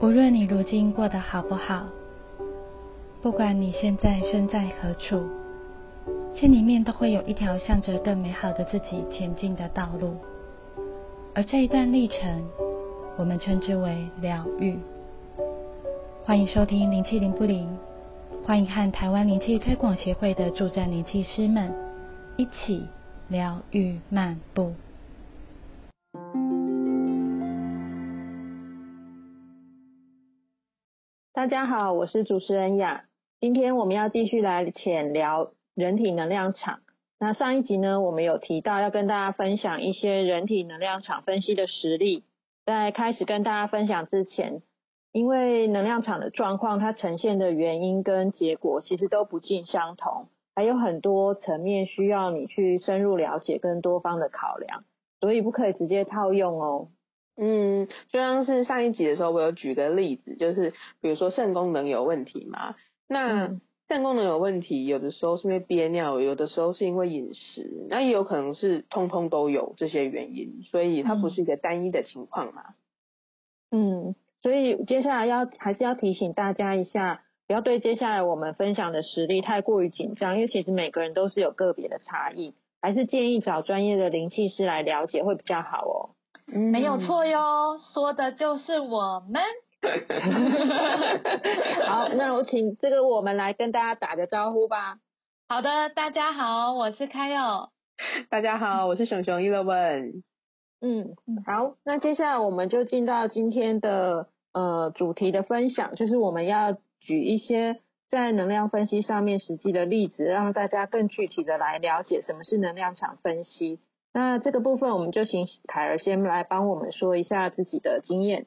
无论你如今过得好不好，不管你现在身在何处，心里面都会有一条向着更美好的自己前进的道路。而这一段历程，我们称之为疗愈。欢迎收听零七零不灵，欢迎和台湾灵气推广协会的助战灵气师们一起疗愈漫步。大家好，我是主持人雅。今天我们要继续来浅聊人体能量场。那上一集呢，我们有提到要跟大家分享一些人体能量场分析的实例。在开始跟大家分享之前，因为能量场的状况，它呈现的原因跟结果其实都不尽相同，还有很多层面需要你去深入了解跟多方的考量，所以不可以直接套用哦。嗯，就像是上一集的时候，我有举个例子，就是比如说肾功能有问题嘛，那肾功能有问题，有的时候是因为憋尿，有的时候是因为饮食，那也有可能是通通都有这些原因，所以它不是一个单一的情况嘛。嗯，所以接下来要还是要提醒大家一下，不要对接下来我们分享的实例太过于紧张，因为其实每个人都是有个别的差异，还是建议找专业的灵气师来了解会比较好哦。没有错哟，说的就是我们。好，那我请这个我们来跟大家打个招呼吧。好的，大家好，我是开佑。大家好，我是熊熊 Eleven。嗯，好，那接下来我们就进到今天的呃主题的分享，就是我们要举一些在能量分析上面实际的例子，让大家更具体的来了解什么是能量场分析。那这个部分，我们就请凯儿先来帮我们说一下自己的经验。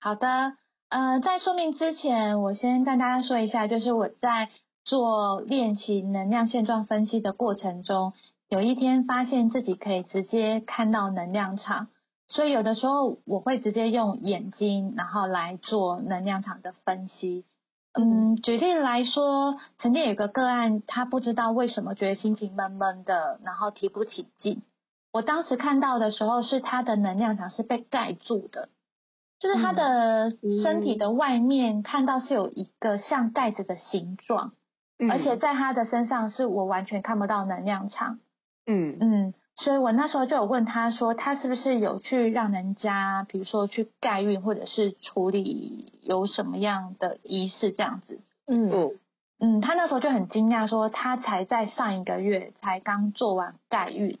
好的，呃，在说明之前，我先跟大家说一下，就是我在做练习能量现状分析的过程中，有一天发现自己可以直接看到能量场，所以有的时候我会直接用眼睛，然后来做能量场的分析。嗯，举例来说，曾经有个个案，他不知道为什么觉得心情闷闷的，然后提不起劲。我当时看到的时候，是他的能量场是被盖住的，就是他的身体的外面看到是有一个像盖子的形状，而且在他的身上是我完全看不到能量场。嗯嗯，所以我那时候就有问他说，他是不是有去让人家，比如说去盖运，或者是处理有什么样的仪式这样子？嗯嗯，他那时候就很惊讶说，他才在上一个月才刚做完盖运。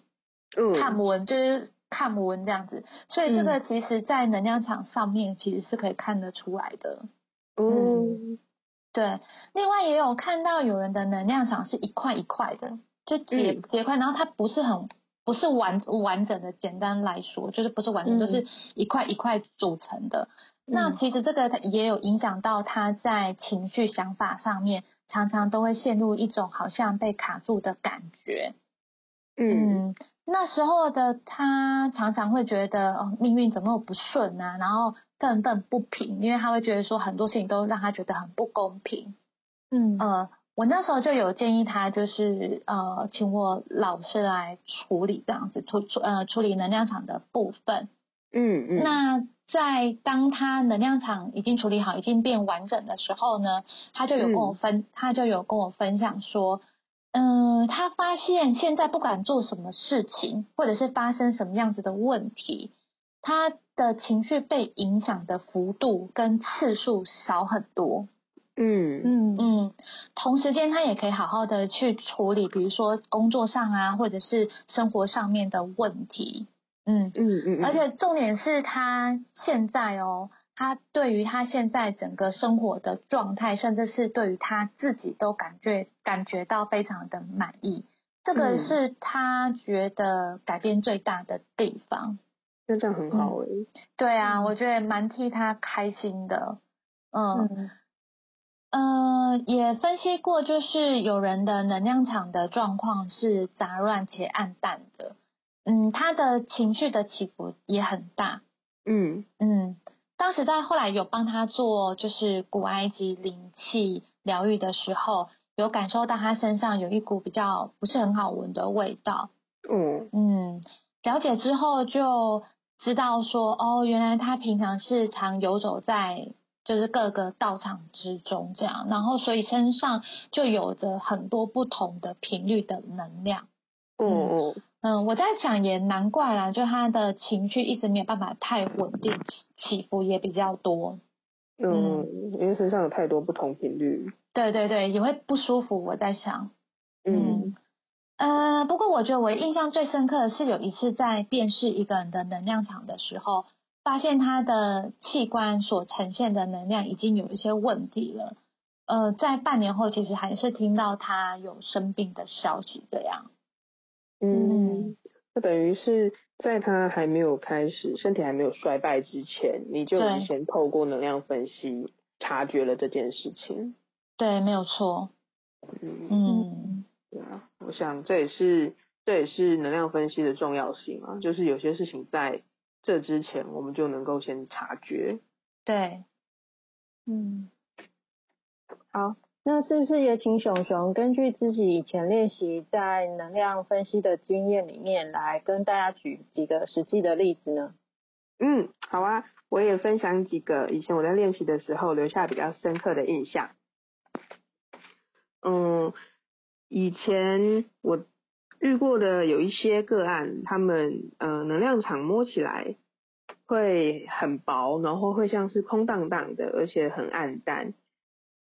看文就是看文这样子，所以这个其实，在能量场上面其实是可以看得出来的。嗯，对。另外也有看到有人的能量场是一块一块的，就结结块，然后它不是很不是完完整的。简单来说，就是不是完整，就是一块一块组成的。那其实这个也有影响到他在情绪想法上面，常常都会陷入一种好像被卡住的感觉。嗯。那时候的他常常会觉得哦，命运怎么那么不顺啊，然后愤愤不平，因为他会觉得说很多事情都让他觉得很不公平。嗯呃，我那时候就有建议他，就是呃，请我老师来处理这样子处处呃处理能量场的部分。嗯嗯。那在当他能量场已经处理好，已经变完整的时候呢，他就有跟我分，他就有跟我分享说。嗯，他发现现在不管做什么事情，或者是发生什么样子的问题，他的情绪被影响的幅度跟次数少很多。嗯嗯嗯，同时间他也可以好好的去处理，比如说工作上啊，或者是生活上面的问题。嗯嗯嗯，而且重点是他现在哦。他对于他现在整个生活的状态，甚至是对于他自己都感觉感觉到非常的满意，这个是他觉得改变最大的地方。那这样很好哎。对啊，我觉得蛮替他开心的。嗯，呃，也分析过，就是有人的能量场的状况是杂乱且暗淡的。嗯，他的情绪的起伏也很大。嗯嗯。当时在后来有帮他做就是古埃及灵气疗愈的时候，有感受到他身上有一股比较不是很好闻的味道。嗯嗯，了解之后就知道说，哦，原来他平常是常游走在就是各个道场之中这样，然后所以身上就有着很多不同的频率的能量。嗯嗯嗯，我在想也难怪啦，就他的情绪一直没有办法太稳定，起起伏也比较多。嗯，因为身上有太多不同频率。对对对，也会不舒服。我在想，嗯呃，不过我觉得我印象最深刻的是有一次在辨识一个人的能量场的时候，发现他的器官所呈现的能量已经有一些问题了。呃，在半年后，其实还是听到他有生病的消息，这样。嗯，那等于是在他还没有开始身体还没有衰败之前，你就对。先透过能量分析察觉了这件事情。对，没有错。嗯，嗯，对啊，我想这也是这也是能量分析的重要性啊，就是有些事情在这之前我们就能够先察觉。对，嗯，好，那是不是也请熊熊根据自己以前练习在能量分析的经验里面，来跟大家举几个实际的例子呢？嗯，好啊，我也分享几个以前我在练习的时候留下比较深刻的印象。嗯，以前我遇过的有一些个案，他们呃能量场摸起来会很薄，然后会像是空荡荡的，而且很暗淡。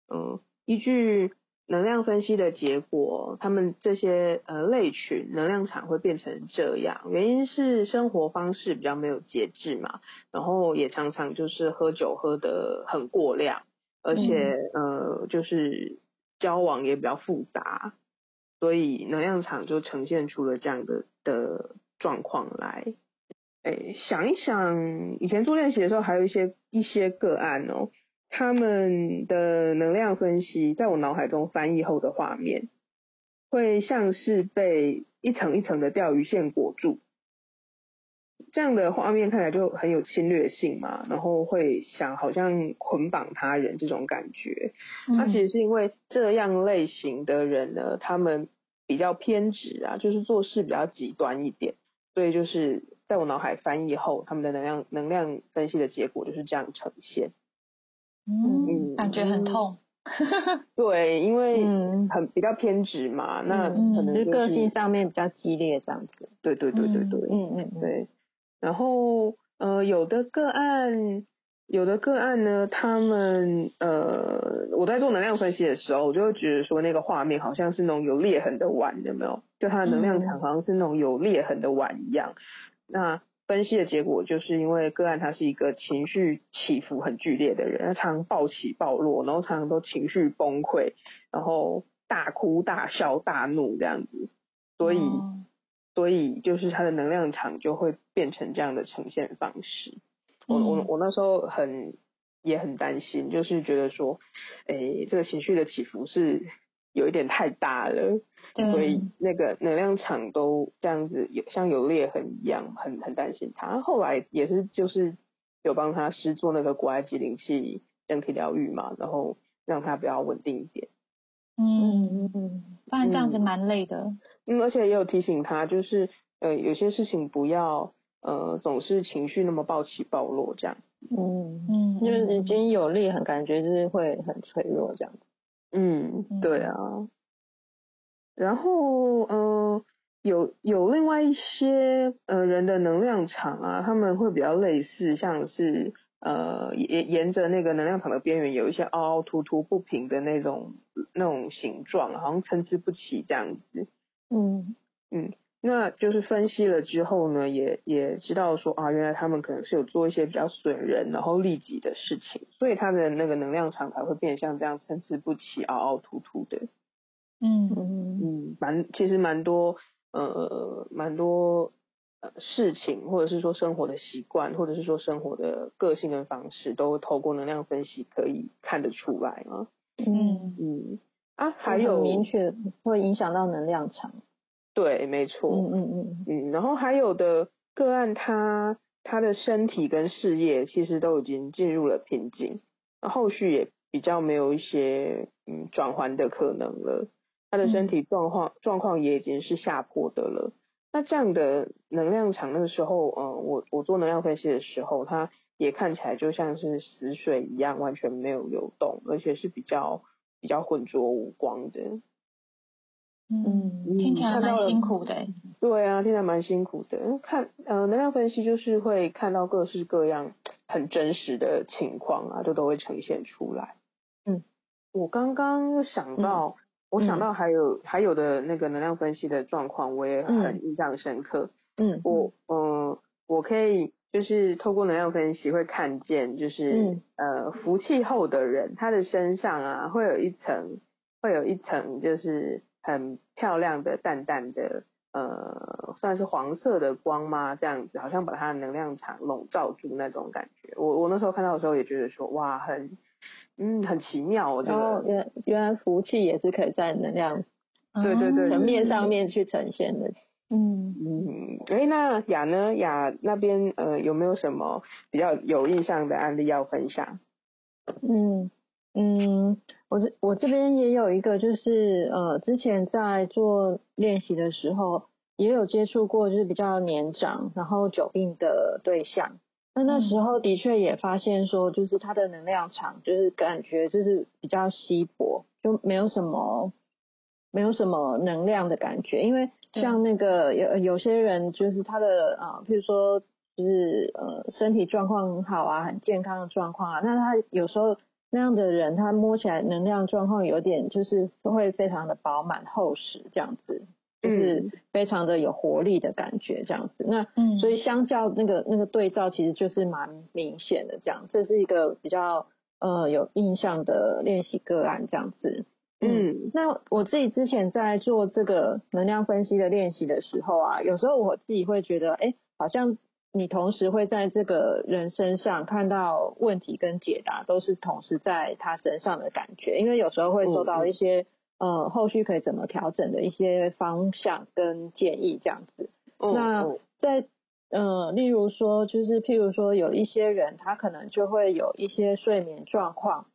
嗯，依据能量分析的结果，他们这些呃类群能量场会变成这样，原因是生活方式比较没有节制嘛，然后也常常就是喝酒喝得很过量，而且、呃就是交往也比较复杂，所以能量场就呈现出了这样的的状况来。哎，想一想，以前做练习的时候，还有一些一些个案哦，他们的能量分析在我脑海中翻译后的画面，会像是被一层一层的钓鱼线裹住，这样的画面看起来就很有侵略性嘛，然后会想好像捆绑他人这种感觉。那其实是因为这样类型的人呢，他们比较偏执啊，就是做事比较极端一点，所以就是在我脑海翻译后，他们的能量能量分析的结果就是这样呈现。嗯，感觉很痛。对，因为嗯很比较偏执嘛，那嗯可能就是就个性上面比较激烈这样子。对对对对对，嗯嗯嗯，对，然后呃，有的个案，有的个案呢，他们呃，我在做能量分析的时候，我就会觉得说，那个画面好像是那种有裂痕的碗，有没有？就它的能量场好像是那种有裂痕的碗一样。那分析的结果就是因为个案他是一个情绪起伏很剧烈的人，他常常暴起暴落，然后常常都情绪崩溃，然后大哭大笑大怒这样子，所以。哦所以就是他的能量场就会变成这样的呈现方式。我我嗯我那时候很也很担心，就是觉得说，诶，这个情绪的起伏是有一点太大了，所以那个能量场都这样子有像有裂痕一样，很很担心他。后来也是就是有帮他施做那个国外机灵气整体疗愈嘛，然后让他比较稳定一点。嗯，嗯嗯不然这样子蛮累的。嗯，而且也有提醒他，就是呃，有些事情不要呃总是情绪那么暴起暴落这样。嗯，嗯，就是已经有裂痕，感觉就是会很脆弱这样子。嗯嗯，对啊。然后呃，有有另外一些呃人的能量场啊，他们会比较类似，像是呃沿沿着那个能量场的边缘有一些凹凹凸凸不平的那种那种形状，好像参差不齐这样子。嗯嗯，那就是分析了之后呢，也也知道说啊，原来他们可能是有做一些比较损人然后利己的事情，所以他的那个能量场才会变像这样参差不齐、凹凹凸凸的。嗯嗯嗯，蛮其实蛮多呃蛮多呃事情，或者是说生活的习惯，或者是说生活的个性跟方式，都透过能量分析可以看得出来啊。嗯，嗯啊，还有明确会影响到能量场。对，没错。嗯嗯嗯嗯，然后还有的个案他，他的身体跟事业其实都已经进入了瓶颈，那后续也比较没有一些嗯转换的可能了。他的身体状况状况也已经是下坡的了。那这样的能量场，那个时候，嗯、我我做能量分析的时候，他也看起来就像是死水一样，完全没有流动，而且是比较比较浑浊无光的。嗯，听起来蛮辛苦的。对啊，听起来蛮辛苦的。看，呃，能量分析就是会看到各式各样很真实的情况啊，就都会呈现出来。嗯，我刚刚想到，我想到还有还有的那个能量分析的状况，我也很印象深刻。嗯，我，嗯，我可以就是透过能量分析会看见，就是呃，福气后的人，他的身上啊，会有一层，会有一层就是。很漂亮的淡淡的呃，算是黄色的光吗？这样子，好像把它的能量场笼罩住那种感觉。我我那时候看到的时候也觉得说，哇，很嗯，很奇妙。我觉得原原来福气也是可以在能量对对对层面上面去呈现的。嗯嗯，哎，那雅呢？雅那边呃，有没有什么比较有印象的案例要分享？嗯。嗯，我这我这边也有一个，就是呃，之前在做练习的时候，也有接触过，就是比较年长，然后久病的对象。那那时候的确也发现说，就是他的能量场，就是感觉就是比较稀薄，就没有什么没有什么能量的感觉。因为像那个有有些人，就是他的啊，譬如说，就是呃，身体状况很好啊，很健康的状况啊，那他有时候。那样的人，他摸起来能量状况有点，就是会非常的饱满厚实，这样子，就是非常的有活力的感觉，这样子。那所以相较那个那个对照，其实就是蛮明显的，这样。这是一个比较呃有印象的练习个案，这样子。嗯，那我自己之前在做这个能量分析的练习的时候啊，有时候我自己会觉得，哎，好像。你同时会在这个人身上看到问题跟解答，都是同时在他身上的感觉。因为有时候会收到一些呃后续可以怎么调整的一些方向跟建议这样子。那在呃例如说，就是譬如说有一些人他可能就会有一些睡眠状况，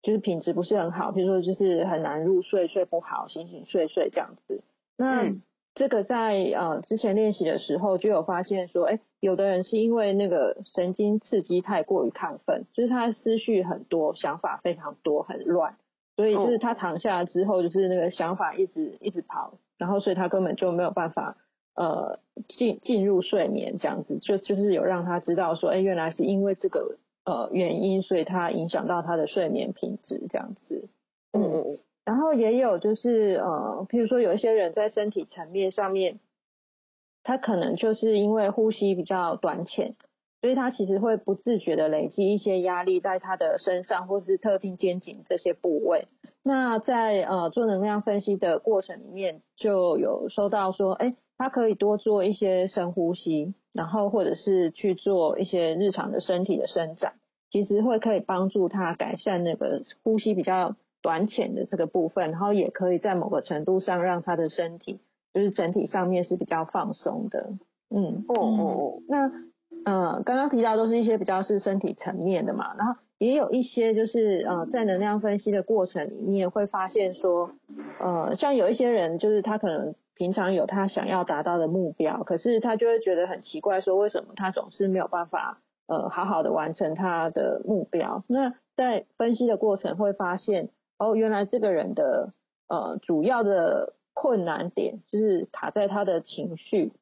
就是品质不是很好，比如说就是很难入睡，睡不好，醒醒睡睡这样子。那这个在呃之前练习的时候就有发现说，哎，有的人是因为那个神经刺激太过于亢奋，就是他思绪很多，想法非常多，很乱，所以就是他躺下之后，就是那个想法一直一直跑，然后所以他根本就没有办法呃进进入睡眠这样子，就就是有让他知道说，哎，原来是因为这个呃原因，所以他影响到他的睡眠品质这样子，嗯嗯嗯。然后也有就是呃，譬如说有一些人在身体层面上面，他可能就是因为呼吸比较短浅，所以他其实会不自觉的累积一些压力在他的身上或是特定肩颈这些部位。那在呃做能量分析的过程里面，就有收到说，哎，他可以多做一些深呼吸，然后或者是去做一些日常的身体的伸展，其实会可以帮助他改善那个呼吸比较。短浅的这个部分，然后也可以在某个程度上让他的身体，就是整体上面是比较放松的。嗯，哦哦哦。那，呃，刚刚提到都是一些比较是身体层面的嘛，然后也有一些就是呃，在能量分析的过程里面会发现说，呃，像有一些人就是他可能平常有他想要达到的目标，可是他就会觉得很奇怪，说为什么他总是没有办法呃好好的完成他的目标？那在分析的过程会发现。哦，原来这个人的呃主要的困难点就是卡在他的情绪，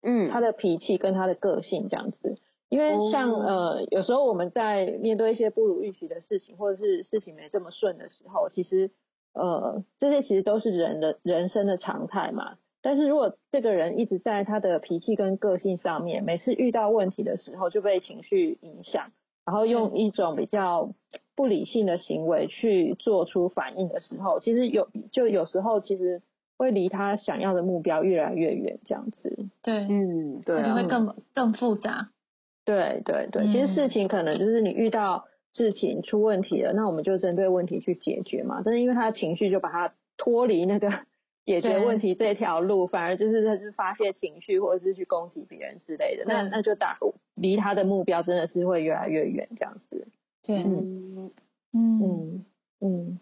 嗯，他的脾气跟他的个性这样子。因为像呃有时候我们在面对一些不如预期的事情，或者是事情没这么顺的时候，其实呃这些其实都是人的人生的常态嘛。但是如果这个人一直在他的脾气跟个性上面，每次遇到问题的时候就被情绪影响。然后用一种比较不理性的行为去做出反应的时候，其实有就有时候其实会离他想要的目标越来越远，这样子。对，嗯，对，就会更更复杂。对对对，其实事情可能就是你遇到事情出问题了，那我们就针对问题去解决嘛。但是因为他的情绪就把他脱离那个。解决问题这条路，反而就是他是发泄情绪，或者是去攻击别人之类的，那那就打离他的目标真的是会越来越远这样子。对，嗯。嗯。嗯，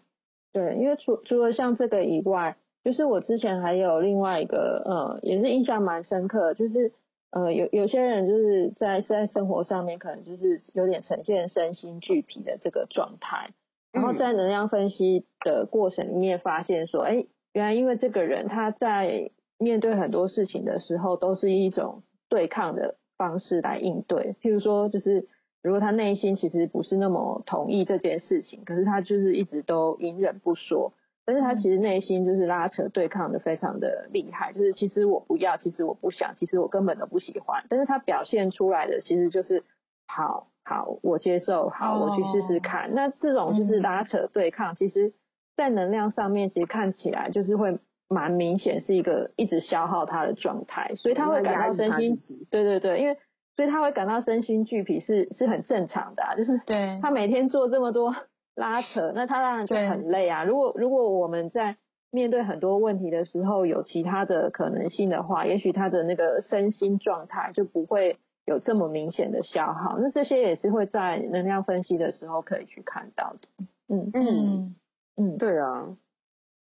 对，因为除除了像这个以外，就是我之前还有另外一个，呃，也是印象蛮深刻，就是呃，有有些人就是在在生活上面可能就是有点呈现身心俱疲的这个状态，然后在能量分析的过程里面发现说，哎，原来因为这个人他在面对很多事情的时候都是一种对抗的方式来应对，譬如说就是如果他内心其实不是那么同意这件事情，可是他就是一直都隐忍不说。但是他其实内心就是拉扯对抗的非常的厉害，就是其实我不要，其实我不想，其实我根本都不喜欢。但是他表现出来的其实就是好好我接受，好我去试试看。那这种就是拉扯对抗，其实在能量上面其实看起来就是会蛮明显是一个一直消耗他的状态，所以他会感到身心对对对，因为所以他会感到身心俱疲是是很正常的，就是对他每天做这么多。拉扯，那他当然就很累啊。如果如果我们在面对很多问题的时候有其他的可能性的话，也许他的那个身心状态就不会有这么明显的消耗。那这些也是会在能量分析的时候可以去看到的。嗯嗯嗯，对啊，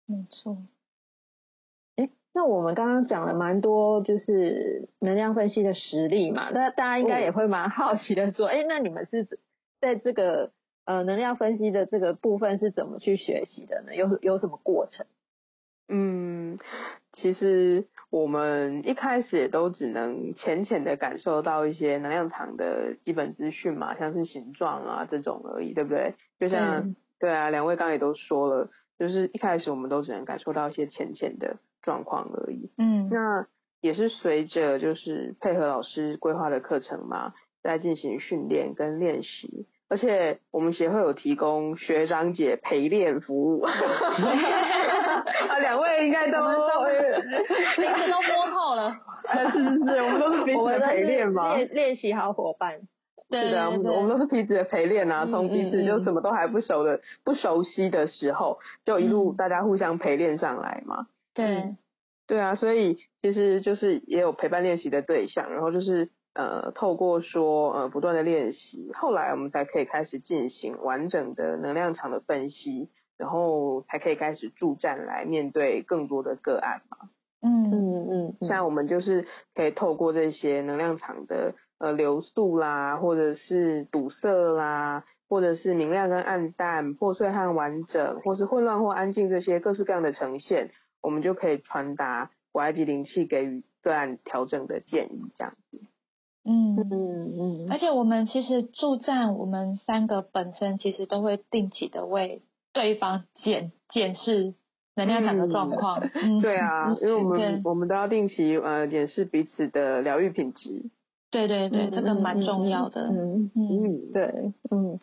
没错。哎，那我们刚刚讲了蛮多，就是能量分析的实例嘛。那大家应该也会蛮好奇的，说，哎，那你们是在这个。呃，能量分析的这个部分是怎么去学习的呢？有有什么过程？嗯，其实我们一开始也都只能浅浅的感受到一些能量场的基本资讯嘛，像是形状啊这种而已，对不对？就像对啊，两位刚也都说了，就是一开始我们都只能感受到一些浅浅的状况而已。嗯，那也是随着就是配合老师规划的课程嘛，在进行训练跟练习。而且我们协会有提供学长姐陪练服务，啊，两位应该都名字都摸透了，是是是，我们都是彼此 陪练嘛，练练习好伙伴，是的，我们我们都是彼此的陪练啊，从彼此就什么都还不熟的不熟悉的时候，就一路大家互相陪练上来嘛，对，对啊，所以其实就是也有陪伴练习的对象，然后就是。呃，透过说呃不断的练习，后来我们才可以开始进行完整的能量场的分析，然后才可以开始助战来面对更多的个案嘛。嗯。嗯嗯，现在我们就是可以透过这些能量场的呃流速啦，或者是堵塞啦，或者是明亮跟暗淡、破碎和完整，或是混乱或安静这些各式各样的呈现，我们就可以传达古埃及灵气给予个案调整的建议，这样子。嗯嗯嗯，而且我们其实助战，我们三个本身其实都会定期的为对方检检视能量场的状况。嗯，对啊，因为我们我们都要定期呃检视彼此的疗愈品质。对对对，这个蛮重要的。嗯嗯，对，嗯。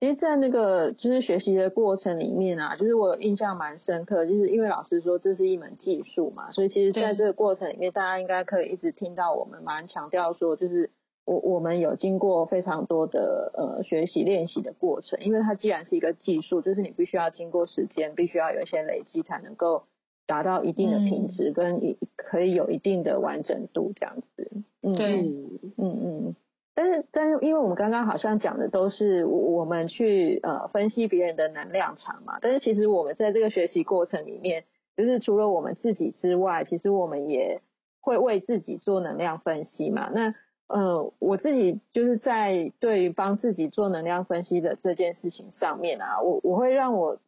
其实，在那个就是学习的过程里面啊，就是我印象蛮深刻，就是因为老师说这是一门技术嘛，所以其实在这个过程里面，大家应该可以一直听到我们蛮强调说，就是我我们有经过非常多的呃学习练习的过程，因为它既然是一个技术，就是你必须要经过时间，必须要有一些累积，才能够达到一定的品质跟一可以有一定的完整度这样子。嗯，对，嗯嗯。但是，但是，因为我们刚刚好像讲的都是我们去呃分析别人的能量场嘛，但是其实我们在这个学习过程里面，就是除了我们自己之外，其实我们也会为自己做能量分析嘛。那呃，我自己就是在对于帮自己做能量分析的这件事情上面啊，我我会让我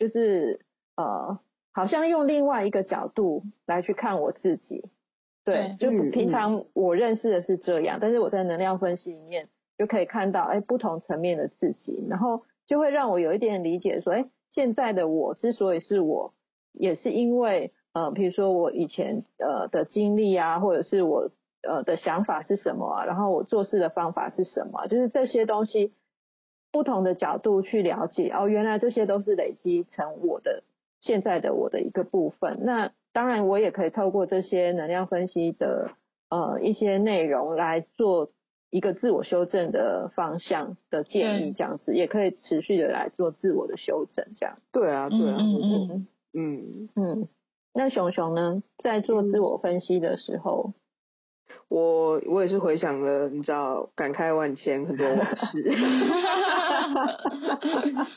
就是呃，好像用另外一个角度来去看我自己。对，就平常我认识的是这样，但是我在能量分析里面就可以看到，哎，不同层面的自己，然后就会让我有一点理解，说，哎，现在的我之所以是我，也是因为，呃，比如说我以前呃的经历啊，或者是我呃的想法是什么啊，然后我做事的方法是什么，就是这些东西不同的角度去了解，哦，原来这些都是累积成我的现在的我的一个部分，那。当然，我也可以透过这些能量分析的呃一些内容来做一个自我修正的方向的建议，这样子也可以持续的来做自我的修正，这样。对啊，对啊，嗯嗯嗯嗯。那熊熊呢，在做自我分析的时候？我我也是回想了，你知道，感慨万千，很多往事。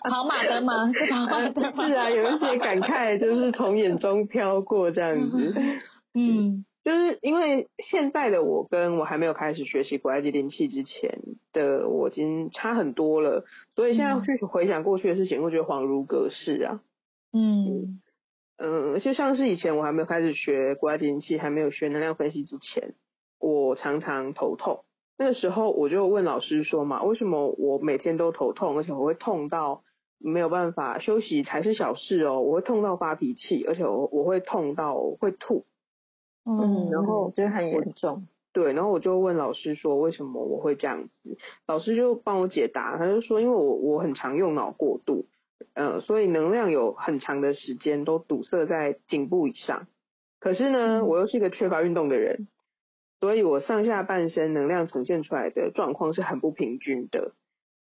跑马灯吗？是跑马灯。是啊，有一些感慨就是从眼中飘过这样子。嗯就是因为现在的我跟我还没有开始学习古埃及灵气之前的我已经差很多了，所以现在去回想过去的事情，会觉得恍如隔世啊。嗯嗯，就像是以前我还没有开始学古埃及灵气，还没有学能量分析之前，我常常头痛。那个时候我就问老师说嘛，为什么我每天都头痛，而且我会痛到没有办法休息才是小事哦，我会痛到发脾气，而且我我会痛到会吐。嗯，然后就很严重。对，然后我就问老师说，为什么我会这样子？老师就帮我解答，他就说，因为我我很常用脑过度，呃，所以能量有很长的时间都堵塞在颈部以上。可是呢，我又是一个缺乏运动的人，所以我上下半身能量呈现出来的状况是很不平均的，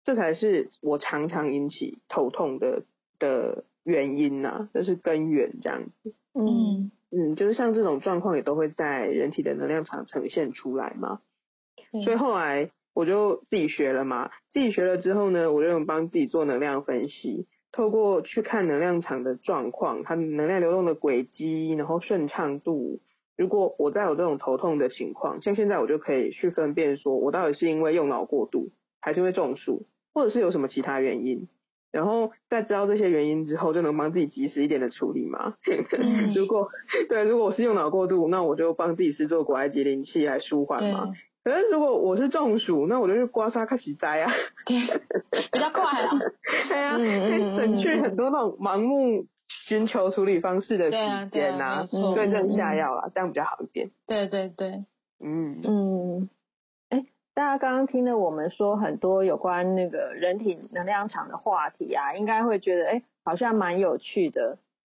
这才是我常常引起头痛的的原因呐，这是根源这样子。嗯。嗯，就是像这种状况也都会在人体的能量场呈现出来嘛。所以后来我就自己学了嘛，自己学了之后呢，我就帮自己做能量分析，透过去看能量场的状况，它能量流动的轨迹，然后顺畅度。如果我再有这种头痛的情况，像现在我就可以去分辨，说我到底是因为用脑过度，还是因为中暑，或者是有什么其他原因。然后在知道这些原因之后，就能帮自己及时一点的处理嘛。如果对，如果我是用脑过度，那我就帮自己是做国外吉灵器来舒缓嘛。可是如果我是中暑，那我就去刮痧开始摘啊，比较快了。对啊，可以省去很多那种盲目寻求处理方式的时间呐，对症下药啊，这样比较好一点。对对对，嗯嗯。大家刚刚听了我们说很多有关那个人体能量场的话题啊，应该会觉得哎，好像蛮有趣的。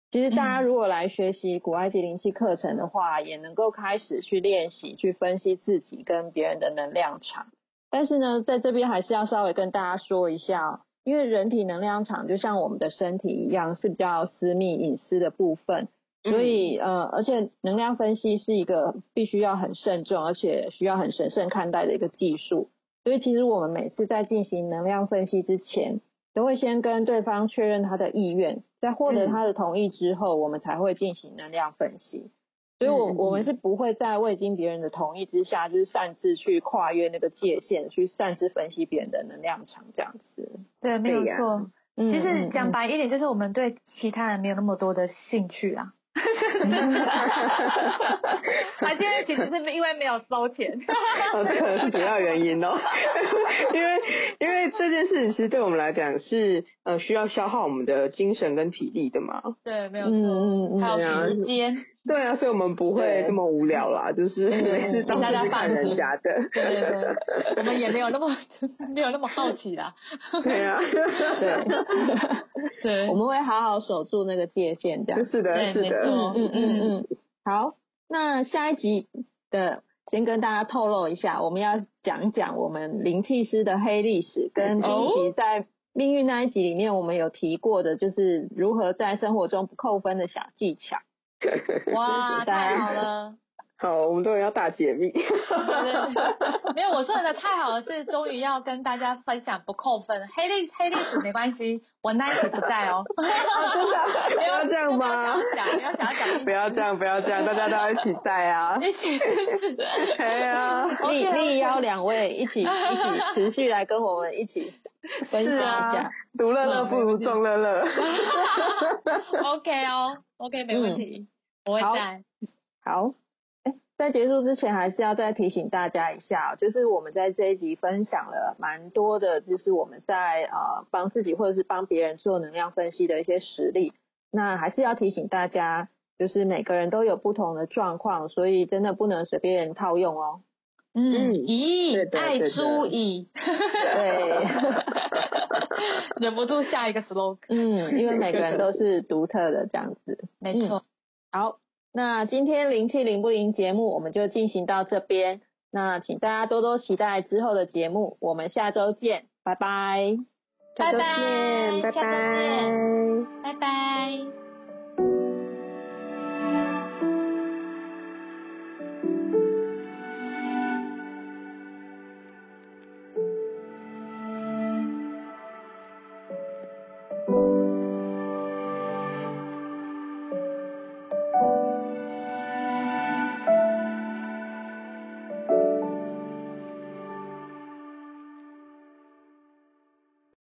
其实大家如果来学习古埃及灵气课程的话，也能够开始去练习去分析自己跟别人的能量场。但是呢，在这边还是要稍微跟大家说一下，因为人体能量场就像我们的身体一样，是比较私密隐私的部分。所以呃，而且能量分析是一个必须要很慎重，而且需要很神圣看待的一个技术。所以其实我们每次在进行能量分析之前，都会先跟对方确认他的意愿，在获得他的同意之后，我们才会进行能量分析。所以，我我们是不会在未经别人的同意之下，就是擅自去跨越那个界限，去擅自分析别人的能量场这样子。对，没有错。其实讲白一点，就是我们对其他人没有那么多的兴趣啊。哈哈哈哈哈！他现在其实是因为没有收钱，哦，这可能是主要原因哦。因为因为这件事情其实对我们来讲是呃需要消耗我们的精神跟体力的嘛。对，没有错，还有时间。对啊，所以我们不会这么无聊啦，就是没事到处去看人家的。对对对，我们也没有那么 没有那么好奇啦。对啊，对 对，我们会好好守住那个界限，这样。是的，是的，嗯嗯嗯嗯。好，那下一集的先跟大家透露一下，我们要讲讲我们灵气师的黑历史，跟第一集在命运那一集里面我们有提过的，就是如何在生活中不扣分的小技巧。哇，太好了！好，我们都要大解密。没有，我说的太好了，是终于要跟大家分享不扣分，黑历黑历史没关系，我那一集不在哦。真的？不要这样吗？讲，不要讲讲。不要这样，不要这样，大家都要一起在啊！一起。对啊，立立邀两位一起一起持续来跟我们一起分享一下。独乐乐不如众乐乐。OK 哦。OK，没问题，我会在。好，哎，在结束之前，还是要再提醒大家一下，就是我们在这一集分享了蛮多的，就是我们在呃帮自己或者是帮别人做能量分析的一些实例。那还是要提醒大家，就是每个人都有不同的状况，所以真的不能随便套用哦。嗯，咦，爱猪乙，对，忍不住下一个 slogan。嗯，因为每个人都是独特的这样子。没错。好，那今天灵气灵不灵节目我们就进行到这边。那请大家多多期待之后的节目，我们下周见，拜拜。拜拜，拜拜，拜拜。拜拜。